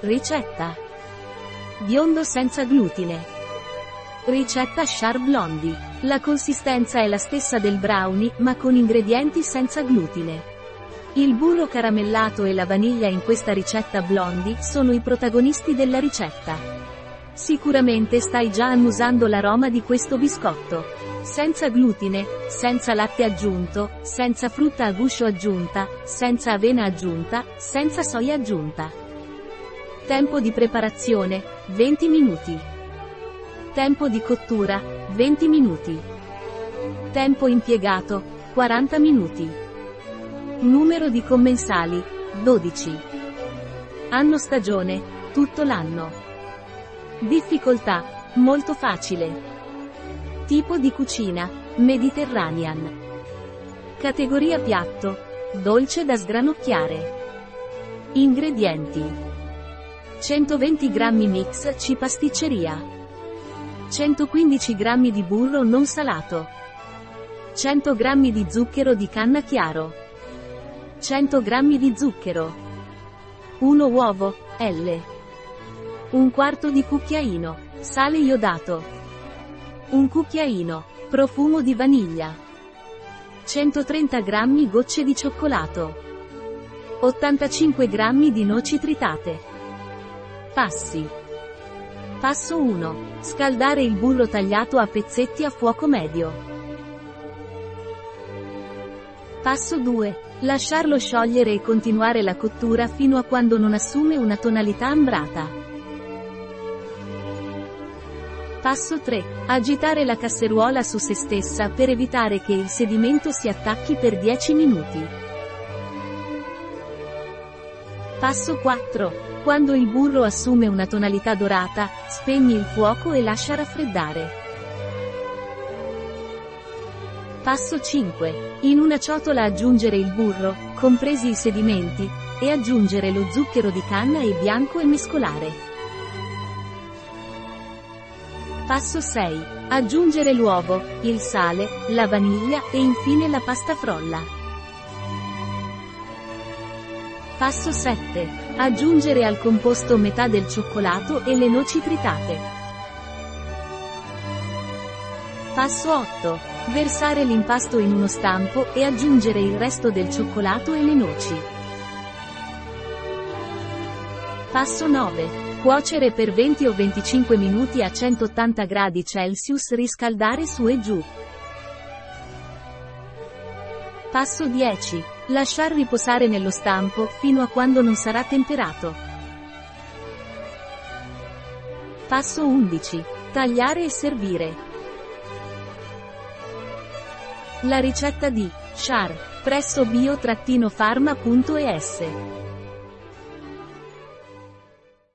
Ricetta. Biondo senza glutine. Ricetta Char Blondie. La consistenza è la stessa del brownie, ma con ingredienti senza glutine. Il burro caramellato e la vaniglia in questa ricetta blondie sono i protagonisti della ricetta. Sicuramente stai già annusando l'aroma di questo biscotto. Senza glutine, senza latte aggiunto, senza frutta a guscio aggiunta, senza avena aggiunta, senza soia aggiunta. Tempo di preparazione, 20 minuti. Tempo di cottura, 20 minuti. Tempo impiegato, 40 minuti. Numero di commensali, 12. Anno stagione, tutto l'anno. Difficoltà, molto facile. Tipo di cucina, Mediterranean. Categoria piatto, dolce da sgranocchiare. Ingredienti. 120 g mix C pasticceria. 115 g di burro non salato. 100 g di zucchero di canna chiaro. 100 g di zucchero. 1 uovo, L. Un quarto di cucchiaino, sale iodato. Un cucchiaino, profumo di vaniglia. 130 g gocce di cioccolato. 85 g di noci tritate. Passi. Passo 1. Scaldare il burro tagliato a pezzetti a fuoco medio. Passo 2. Lasciarlo sciogliere e continuare la cottura fino a quando non assume una tonalità ambrata. Passo 3. Agitare la casseruola su se stessa per evitare che il sedimento si attacchi per 10 minuti. Passo 4. Quando il burro assume una tonalità dorata, spegni il fuoco e lascia raffreddare. Passo 5. In una ciotola aggiungere il burro, compresi i sedimenti, e aggiungere lo zucchero di canna e bianco e mescolare. Passo 6. Aggiungere l'uovo, il sale, la vaniglia e infine la pasta frolla. Passo 7. Aggiungere al composto metà del cioccolato e le noci tritate. Passo 8. Versare l'impasto in uno stampo e aggiungere il resto del cioccolato e le noci. Passo 9. Cuocere per 20 o 25 minuti a 180 gradi riscaldare su e giù. Passo 10. Lasciar riposare nello stampo, fino a quando non sarà temperato. Passo 11. Tagliare e servire. La ricetta di Char presso bio-pharma.es